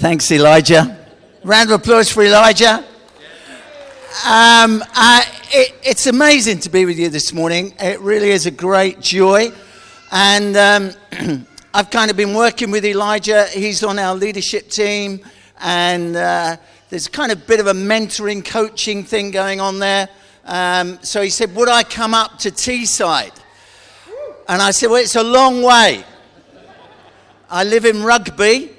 Thanks, Elijah. Round of applause for Elijah. Um, uh, it, it's amazing to be with you this morning. It really is a great joy. And um, I've kind of been working with Elijah. He's on our leadership team. And uh, there's kind of a bit of a mentoring, coaching thing going on there. Um, so he said, Would I come up to Teesside? And I said, Well, it's a long way. I live in Rugby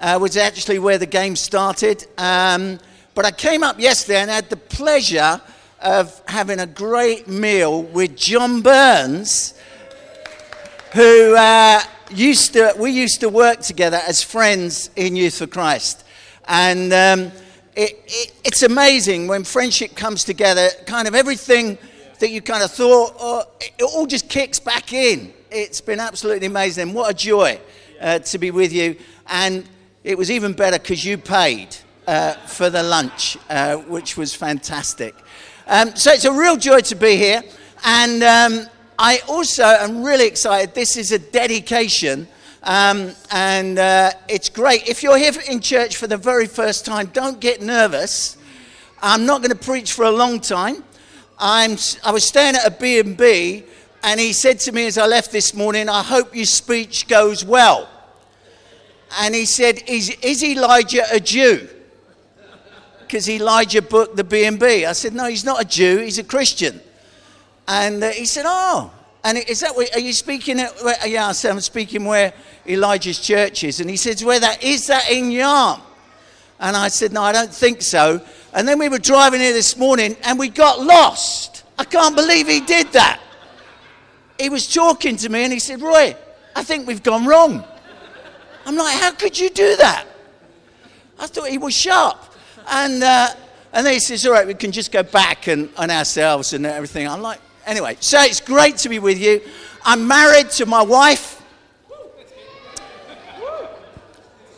uh, was actually where the game started. Um, but I came up yesterday and had the pleasure of having a great meal with John Burns, who uh, used to, we used to work together as friends in Youth for Christ. And um, it, it, it's amazing when friendship comes together, kind of everything that you kind of thought, oh, it all just kicks back in. It's been absolutely amazing. What a joy uh, to be with you. And it was even better because you paid uh, for the lunch, uh, which was fantastic. Um, so it's a real joy to be here. And um, I also am really excited. This is a dedication. Um, and uh, it's great. If you're here in church for the very first time, don't get nervous. I'm not going to preach for a long time. I'm, I was staying at a B&B, and he said to me as I left this morning, I hope your speech goes well and he said, Is, is Elijah a Jew? Because Elijah booked the B&B. I said, No, he's not a Jew, he's a Christian. And uh, he said, Oh, and is that where, are you speaking at, where, yeah, I said, I'm speaking where Elijah's church is. And he says, Where that is that in Yarm? And I said, No, I don't think so. And then we were driving here this morning and we got lost. I can't believe he did that. He was talking to me and he said, Roy, I think we've gone wrong. I'm like, how could you do that? I thought he was sharp. And, uh, and then he says, all right, we can just go back and on ourselves and everything. I'm like, anyway, so it's great to be with you. I'm married to my wife.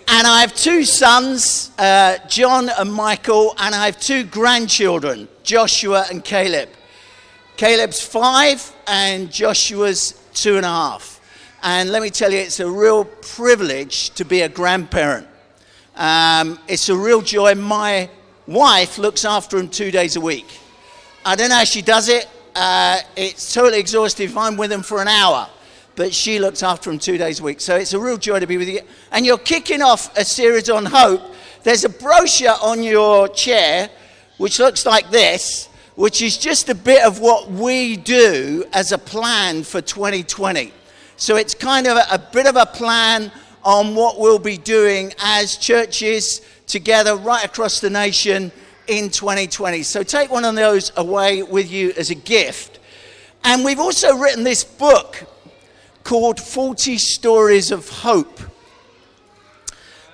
And I have two sons, uh, John and Michael, and I have two grandchildren, Joshua and Caleb. Caleb's five, and Joshua's two and a half. And let me tell you, it's a real privilege to be a grandparent. Um, it's a real joy. My wife looks after them two days a week. I don't know how she does it. Uh, it's totally exhaustive. I'm with them for an hour, but she looks after them two days a week. So it's a real joy to be with you. And you're kicking off a series on hope. There's a brochure on your chair which looks like this, which is just a bit of what we do as a plan for 2020. So it's kind of a, a bit of a plan on what we'll be doing as churches together right across the nation in 2020. So take one of those away with you as a gift. And we've also written this book called 40 Stories of Hope.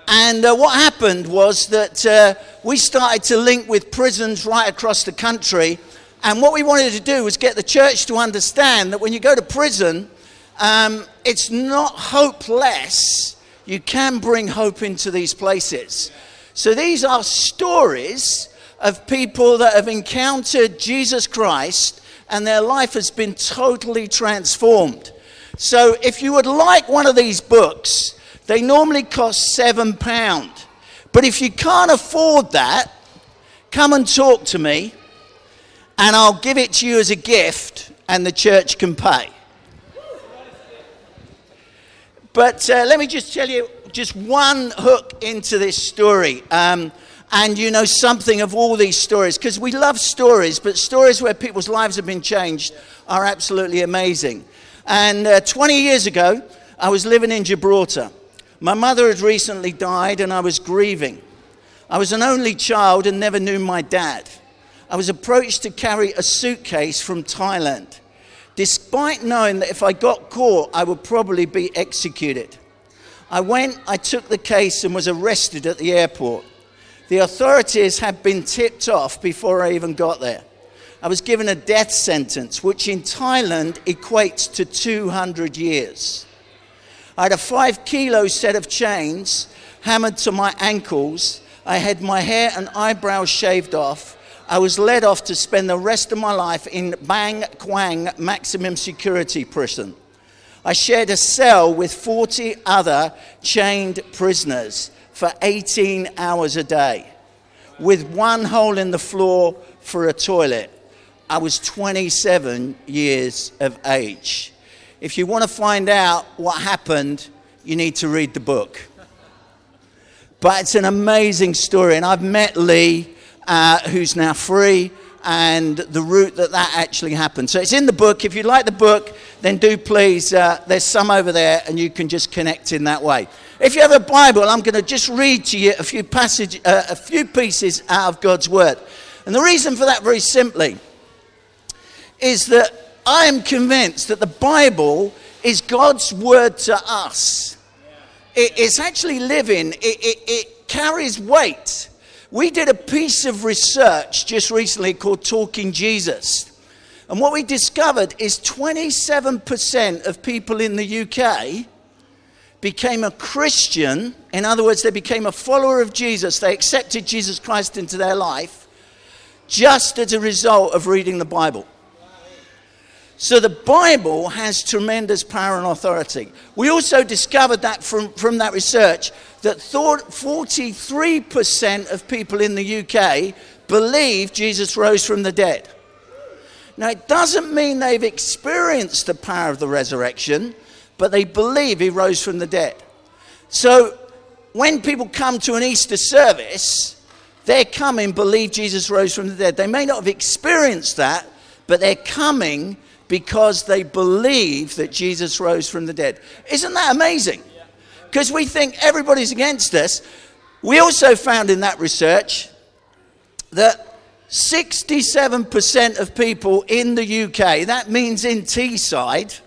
And uh, what happened was that uh, we started to link with prisons right across the country. And what we wanted to do was get the church to understand that when you go to prison, um, it's not hopeless. You can bring hope into these places. So these are stories of people that have encountered Jesus Christ and their life has been totally transformed. So if you would like one of these books, they normally cost seven pound. But if you can't afford that, come and talk to me and I'll give it to you as a gift and the church can pay. But uh, let me just tell you just one hook into this story. Um, and you know something of all these stories because we love stories, but stories where people's lives have been changed are absolutely amazing. And uh, 20 years ago, I was living in Gibraltar. My mother had recently died, and I was grieving. I was an only child and never knew my dad. I was approached to carry a suitcase from Thailand despite knowing that if I got caught, I would probably be executed. I went, I took the case, and was arrested at the airport. The authorities had been tipped off before I even got there. I was given a death sentence, which in Thailand equates to 200 years. I had a five kilo set of chains hammered to my ankles. I had my hair and eyebrows shaved off. I was led off to spend the rest of my life in Bang Kwang maximum security prison. I shared a cell with 40 other chained prisoners. for 18 hours a day with one hole in the floor for a toilet. I was 27 years of age. If you want to find out what happened, you need to read the book. But it's an amazing story, and I've met Lee, uh, who's now free, and the route that that actually happened. So it's in the book. If you like the book, then do please, uh, there's some over there, and you can just connect in that way. If you have a Bible, I'm going to just read to you a few passage, uh, a few pieces out of God's Word. And the reason for that, very simply, is that I am convinced that the Bible is God's Word to us. It, it's actually living, it, it, it carries weight. We did a piece of research just recently called Talking Jesus. And what we discovered is 27% of people in the UK became a Christian. In other words, they became a follower of Jesus. They accepted Jesus Christ into their life just as a result of reading the Bible. So the Bible has tremendous power and authority. We also discovered that from, from that research that 43% of people in the UK believe Jesus rose from the dead. Now, it doesn't mean they've experienced the power of the resurrection, but they believe he rose from the dead. So, when people come to an Easter service, they're coming, believe Jesus rose from the dead. They may not have experienced that, but they're coming because they believe that Jesus rose from the dead. Isn't that amazing? Because we think everybody's against us. We also found in that research that 67% of people in the UK, that means in Teesside,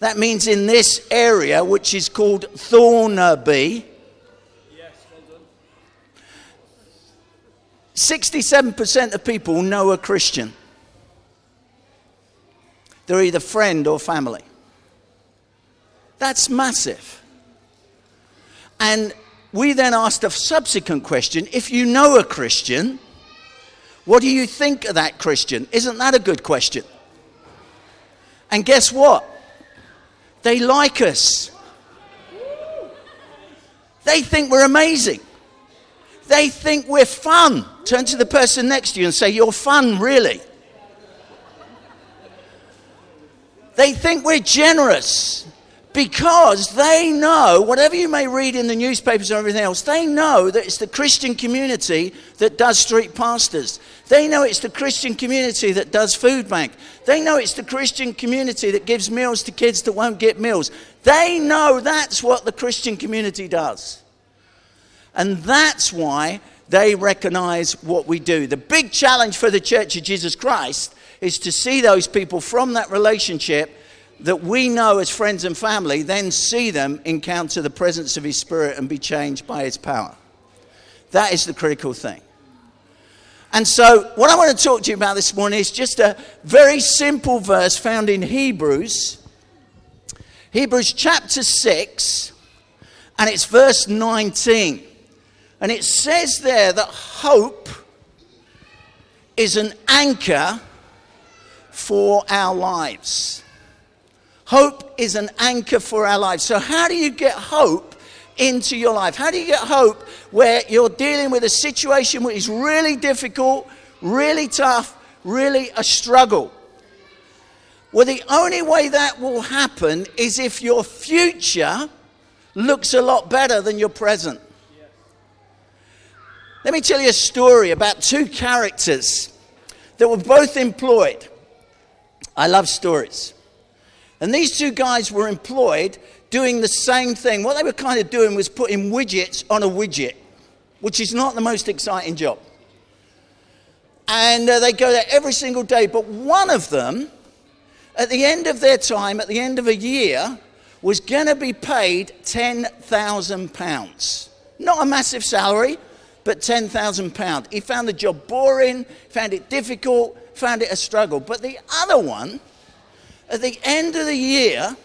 that means in this area, which is called Thornaby, 67% of people know a Christian. They're either friend or family. That's massive. And we then asked a subsequent question if you know a Christian, what do you think of that Christian? Isn't that a good question? And guess what? They like us. They think we're amazing. They think we're fun. Turn to the person next to you and say, You're fun, really. They think we're generous because they know, whatever you may read in the newspapers and everything else, they know that it's the Christian community that does street pastors. They know it's the Christian community that does food bank. They know it's the Christian community that gives meals to kids that won't get meals. They know that's what the Christian community does. And that's why they recognize what we do. The big challenge for the Church of Jesus Christ is to see those people from that relationship that we know as friends and family, then see them encounter the presence of His Spirit and be changed by His power. That is the critical thing. And so, what I want to talk to you about this morning is just a very simple verse found in Hebrews, Hebrews chapter 6, and it's verse 19. And it says there that hope is an anchor for our lives. Hope is an anchor for our lives. So, how do you get hope into your life? How do you get hope where you're dealing with a situation which is really difficult, really tough, really a struggle? Well, the only way that will happen is if your future looks a lot better than your present. Let me tell you a story about two characters that were both employed. I love stories. And these two guys were employed doing the same thing. What they were kind of doing was putting widgets on a widget, which is not the most exciting job. And uh, they go there every single day. But one of them, at the end of their time, at the end of a year, was going to be paid £10,000. Not a massive salary, but £10,000. He found the job boring, found it difficult, found it a struggle. But the other one, at the end of the year,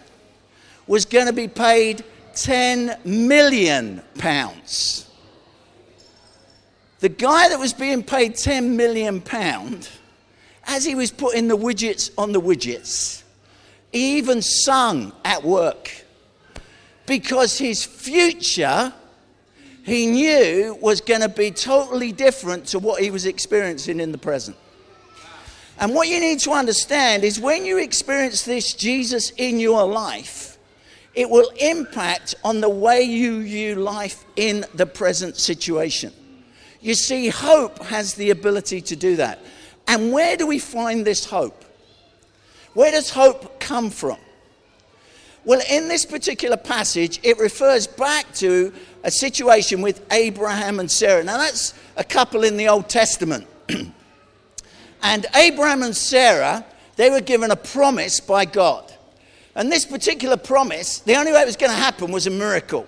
was going to be paid 10 million pounds. The guy that was being paid 10 million pound, as he was putting the widgets on the widgets, he even sung at work because his future he knew was going to be totally different to what he was experiencing in the present. And what you need to understand is when you experience this Jesus in your life, it will impact on the way you view life in the present situation. You see, hope has the ability to do that. And where do we find this hope? Where does hope come from? Well, in this particular passage, it refers back to a situation with Abraham and Sarah. Now, that's a couple in the Old Testament. and Abraham and Sarah, they were given a promise by God. And this particular promise, the only way it was going to happen was a miracle.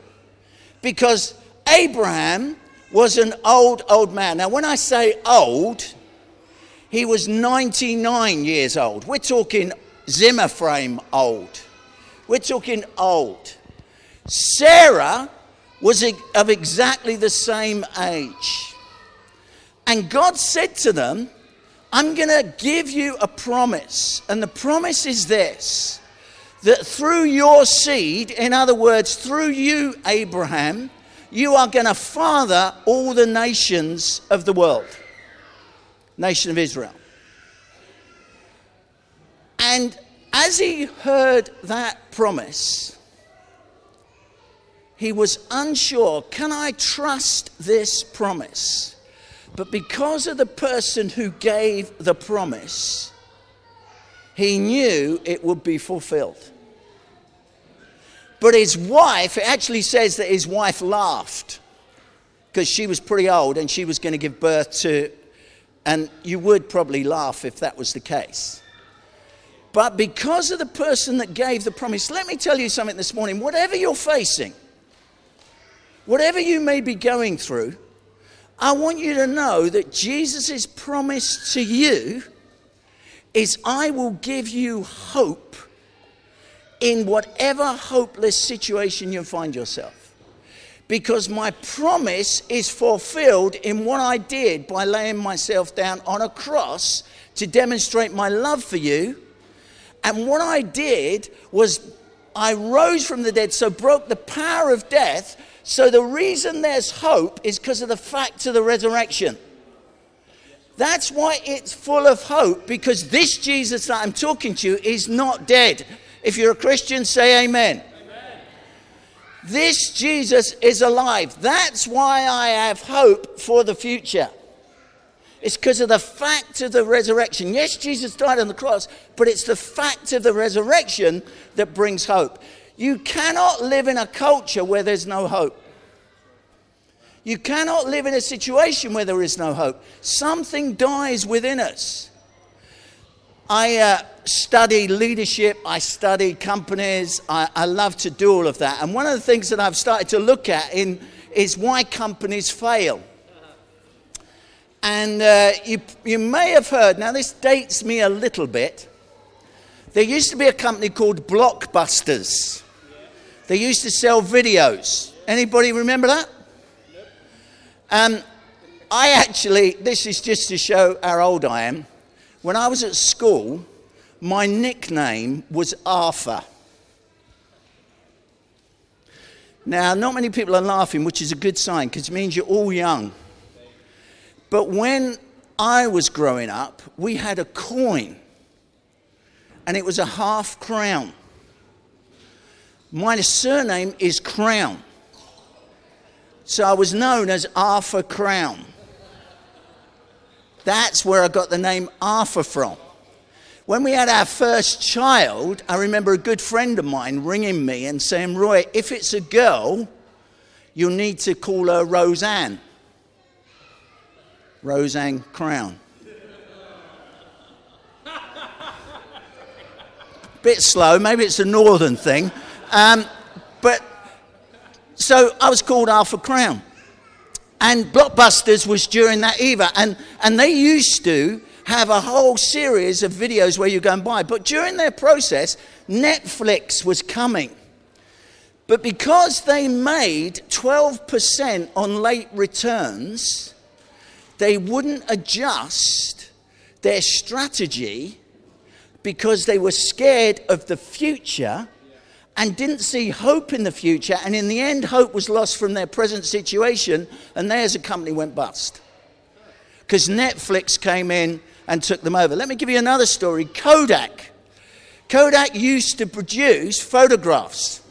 Because Abraham was an old, old man. Now, when I say old, he was 99 years old. We're talking Zimmer frame old. We're talking old. Sarah was of exactly the same age. And God said to them, I'm going to give you a promise. And the promise is this that through your seed, in other words, through you, Abraham, you are going to father all the nations of the world, nation of Israel. And as he heard that promise, he was unsure can I trust this promise? But because of the person who gave the promise, he knew it would be fulfilled. But his wife, it actually says that his wife laughed because she was pretty old and she was going to give birth to, and you would probably laugh if that was the case. But because of the person that gave the promise, let me tell you something this morning. Whatever you're facing, whatever you may be going through, I want you to know that Jesus' promise to you is I will give you hope in whatever hopeless situation you find yourself. Because my promise is fulfilled in what I did by laying myself down on a cross to demonstrate my love for you and what I did was I rose from the dead, so broke the power of death. So the reason there's hope is because of the fact of the resurrection. That's why it's full of hope, because this Jesus that I'm talking to is not dead. If you're a Christian, say amen. amen. This Jesus is alive. That's why I have hope for the future. It's because of the fact of the resurrection. Yes, Jesus died on the cross, but it's the fact of the resurrection that brings hope. You cannot live in a culture where there's no hope. You cannot live in a situation where there is no hope. Something dies within us. I uh, study leadership, I study companies, I, I love to do all of that. And one of the things that I've started to look at in, is why companies fail. And uh, you, you may have heard, now this dates me a little bit. There used to be a company called Blockbusters. They used to sell videos. Anybody remember that? Um, I actually, this is just to show how old I am. When I was at school, my nickname was Arthur. Now, not many people are laughing, which is a good sign because it means you're all young. But when I was growing up, we had a coin, and it was a half crown. My surname is Crown. So I was known as Arthur Crown. That's where I got the name Arthur from. When we had our first child, I remember a good friend of mine ringing me and saying, Roy, if it's a girl, you'll need to call her Roseanne. Roseanne Crown. Bit slow, maybe it's a northern thing. Um, but so I was called Alpha Crown. And Blockbusters was during that era. And, and they used to have a whole series of videos where you go and buy. But during their process, Netflix was coming. But because they made 12% on late returns, they wouldn't adjust their strategy because they were scared of the future and didn't see hope in the future. And in the end, hope was lost from their present situation, and they as a company went bust. Because Netflix came in and took them over. Let me give you another story Kodak. Kodak used to produce photographs.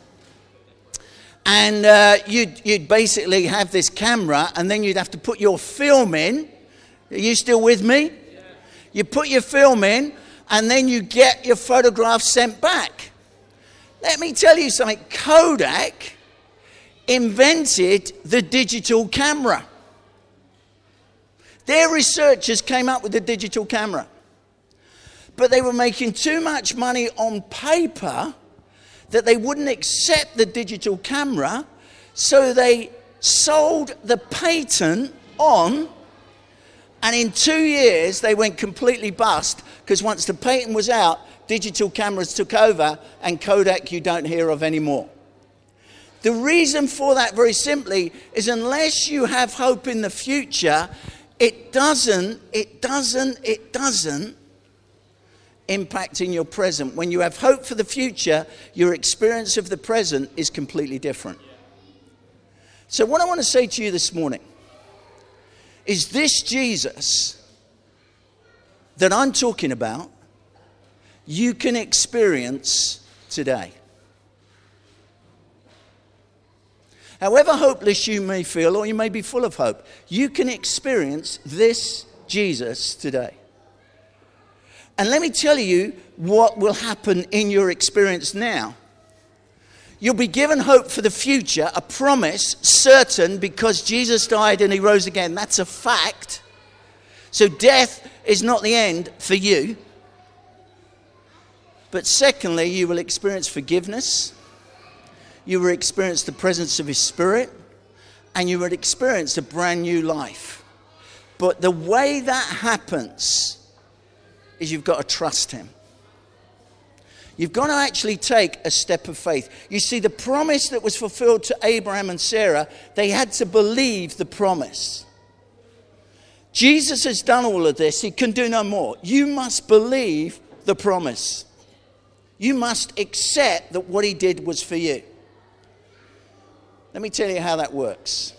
And uh, you'd, you'd basically have this camera, and then you'd have to put your film in. Are you still with me? You put your film in, and then you get your photograph sent back. Let me tell you something Kodak invented the digital camera. Their researchers came up with the digital camera. But they were making too much money on paper that they wouldn't accept the digital camera, so they sold the patent on, and in two years they went completely bust because once the patent was out, digital cameras took over, and Kodak you don't hear of anymore. The reason for that, very simply, is unless you have hope in the future, it doesn't, it doesn't, it doesn't impact in your present. When you have hope for the future, your experience of the present is completely different. So, what I want to say to you this morning is this Jesus that I'm talking about, you can experience today. However hopeless you may feel, or you may be full of hope, you can experience this Jesus today. And let me tell you what will happen in your experience now. You'll be given hope for the future, a promise certain because Jesus died and he rose again. That's a fact. So death is not the end for you. But secondly, you will experience forgiveness. You will experience the presence of His Spirit. And you will experience a brand new life. But the way that happens is you've got to trust Him. You've got to actually take a step of faith. You see, the promise that was fulfilled to Abraham and Sarah, they had to believe the promise. Jesus has done all of this, He can do no more. You must believe the promise. You must accept that what He did was for you. Let me tell you how that works.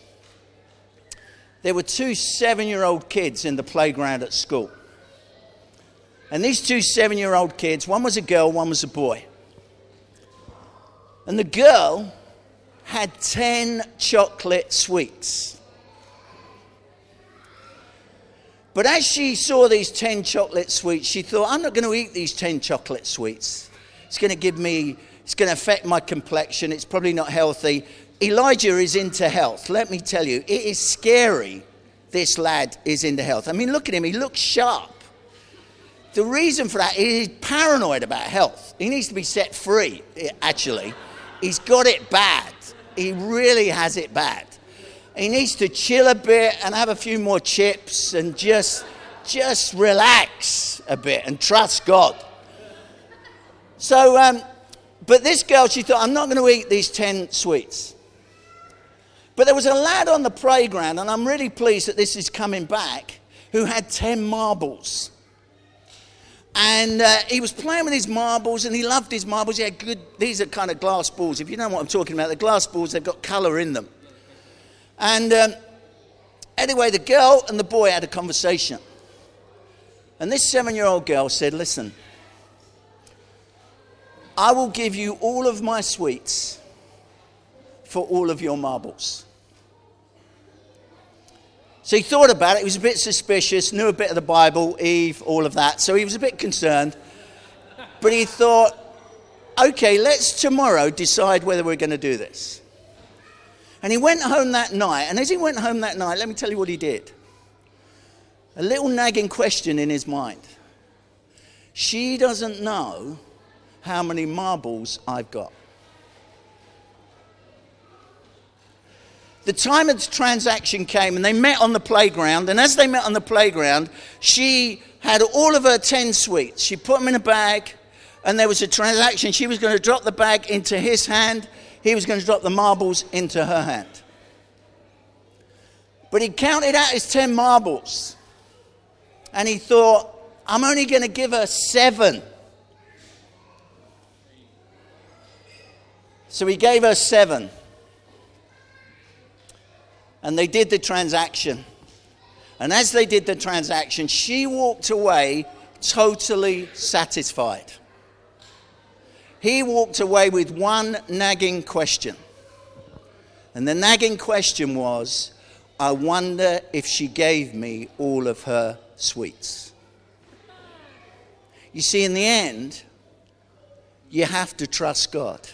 There were two seven year old kids in the playground at school. And these two seven year old kids, one was a girl, one was a boy. And the girl had 10 chocolate sweets. But as she saw these 10 chocolate sweets, she thought, I'm not going to eat these 10 chocolate sweets. It's going to give me, it's going to affect my complexion. It's probably not healthy. Elijah is into health. Let me tell you, it is scary this lad is into health. I mean, look at him, he looks sharp. The reason for that is he's paranoid about health. He needs to be set free, actually. He's got it bad. He really has it bad. He needs to chill a bit and have a few more chips and just, just relax a bit and trust God. So, um, but this girl, she thought, I'm not going to eat these 10 sweets. But there was a lad on the playground, and I'm really pleased that this is coming back, who had 10 marbles. And uh, he was playing with his marbles and he loved his marbles. He had good, these are kind of glass balls. If you know what I'm talking about, the glass balls, they've got colour in them. And um, anyway, the girl and the boy had a conversation. And this seven year old girl said, Listen, I will give you all of my sweets for all of your marbles. So he thought about it. He was a bit suspicious, knew a bit of the Bible, Eve, all of that. So he was a bit concerned. But he thought, okay, let's tomorrow decide whether we're going to do this. And he went home that night. And as he went home that night, let me tell you what he did. A little nagging question in his mind. She doesn't know how many marbles I've got. the time of the transaction came and they met on the playground. And as they met on the playground, she had all of her 10 sweets. She put them in a bag and there was a transaction. She was going to drop the bag into his hand, he was going to drop the marbles into her hand. But he counted out his 10 marbles and he thought, I'm only going to give her seven. So he gave her seven. And they did the transaction. And as they did the transaction, she walked away totally satisfied. He walked away with one nagging question. And the nagging question was I wonder if she gave me all of her sweets. You see, in the end, you have to trust God.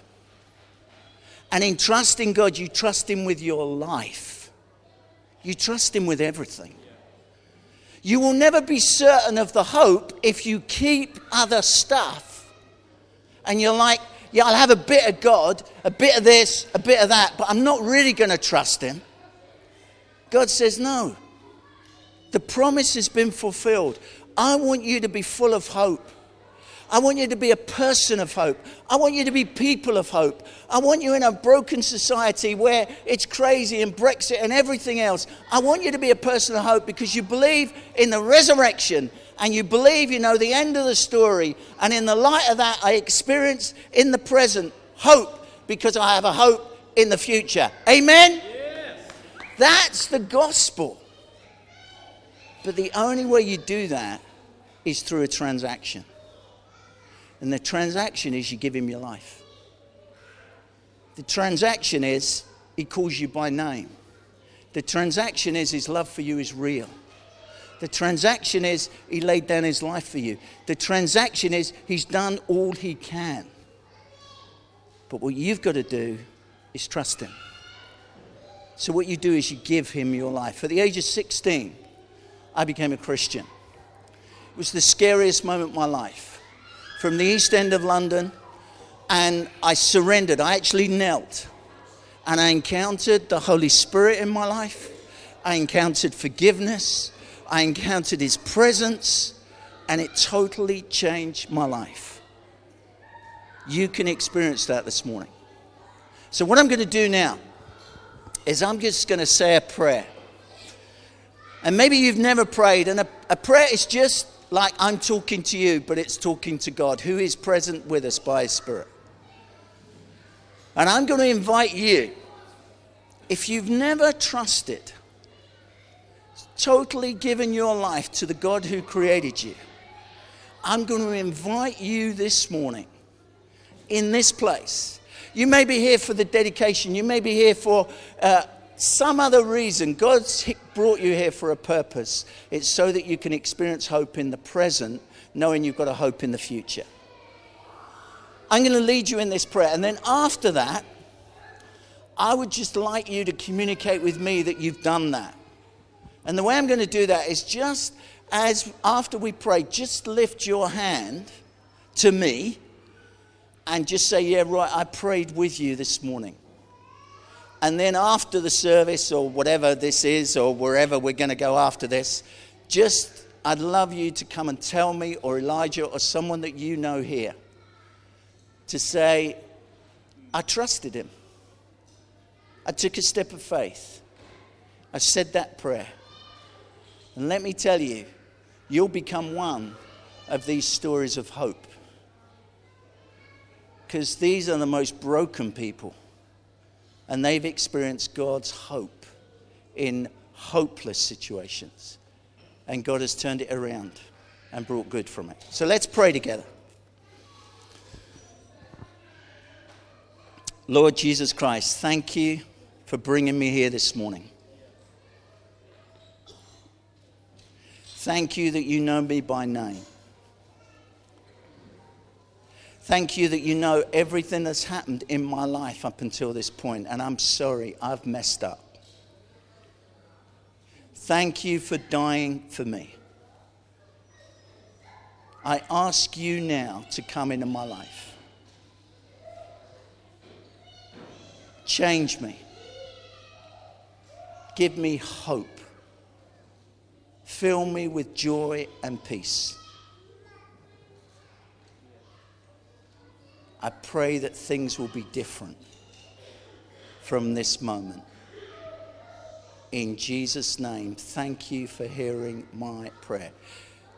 And in trusting God, you trust Him with your life, you trust Him with everything. You will never be certain of the hope if you keep other stuff and you're like, yeah, I'll have a bit of God, a bit of this, a bit of that, but I'm not really going to trust Him. God says, no. The promise has been fulfilled. I want you to be full of hope. I want you to be a person of hope. I want you to be people of hope. I want you in a broken society where it's crazy and Brexit and everything else. I want you to be a person of hope because you believe in the resurrection and you believe you know the end of the story. And in the light of that, I experience in the present hope because I have a hope in the future. Amen? Yes. That's the gospel. But the only way you do that is through a transaction. And the transaction is you give him your life. The transaction is he calls you by name. The transaction is his love for you is real. The transaction is he laid down his life for you. The transaction is he's done all he can. But what you've got to do is trust him. So, what you do is you give him your life. At the age of 16, I became a Christian. It was the scariest moment of my life from the East End of London, and I surrendered. I actually knelt, and I encountered the Holy Spirit in my life. I encountered forgiveness. I encountered His presence, and it totally changed my life. You can experience that this morning. So, what I'm going to do now is I'm just going to say a prayer. And maybe you've never prayed, and a, a prayer is just like I'm talking to you, but it's talking to God, who is present with us by His Spirit. And I'm going to invite you, if you've never trusted, totally given your life to the God who created you, I'm going to invite you this morning in this place. You may be here for the dedication, you may be here for. Uh, some other reason. God's brought you here for a purpose. It's so that you can experience hope in the present, knowing you've got a hope in the future. I'm going to lead you in this prayer. And then after that, I would just like you to communicate with me that you've done that. And the way I'm going to do that is just as after we pray, just lift your hand to me and just say, Yeah, right, I prayed with you this morning. And then after the service, or whatever this is, or wherever we're going to go after this, just I'd love you to come and tell me, or Elijah, or someone that you know here, to say, I trusted him. I took a step of faith. I said that prayer. And let me tell you, you'll become one of these stories of hope. Because these are the most broken people and they've experienced God's hope in hopeless situations. And God has turned it around and brought good from it. So let's pray together. Lord Jesus Christ, thank you for bringing me here this morning. Thank you that you know me by name. Thank you that you know everything that's happened in my life up until this point, and I'm sorry, I've messed up. Thank you for dying for me. I ask you now to come into my life. Change me. Give me hope. Fill me with joy and peace. I pray that things will be different from this moment. In Jesus' name, thank you for hearing my prayer.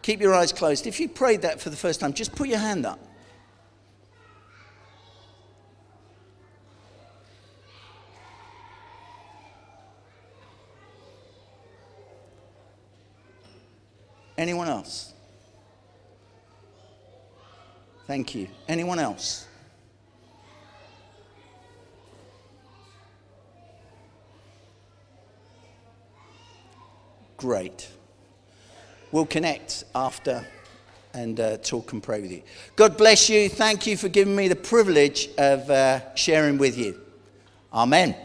Keep your eyes closed. If you prayed that for the first time, just put your hand up. Anyone else? Thank you. Anyone else? Great. We'll connect after and uh, talk and pray with you. God bless you. Thank you for giving me the privilege of uh, sharing with you. Amen.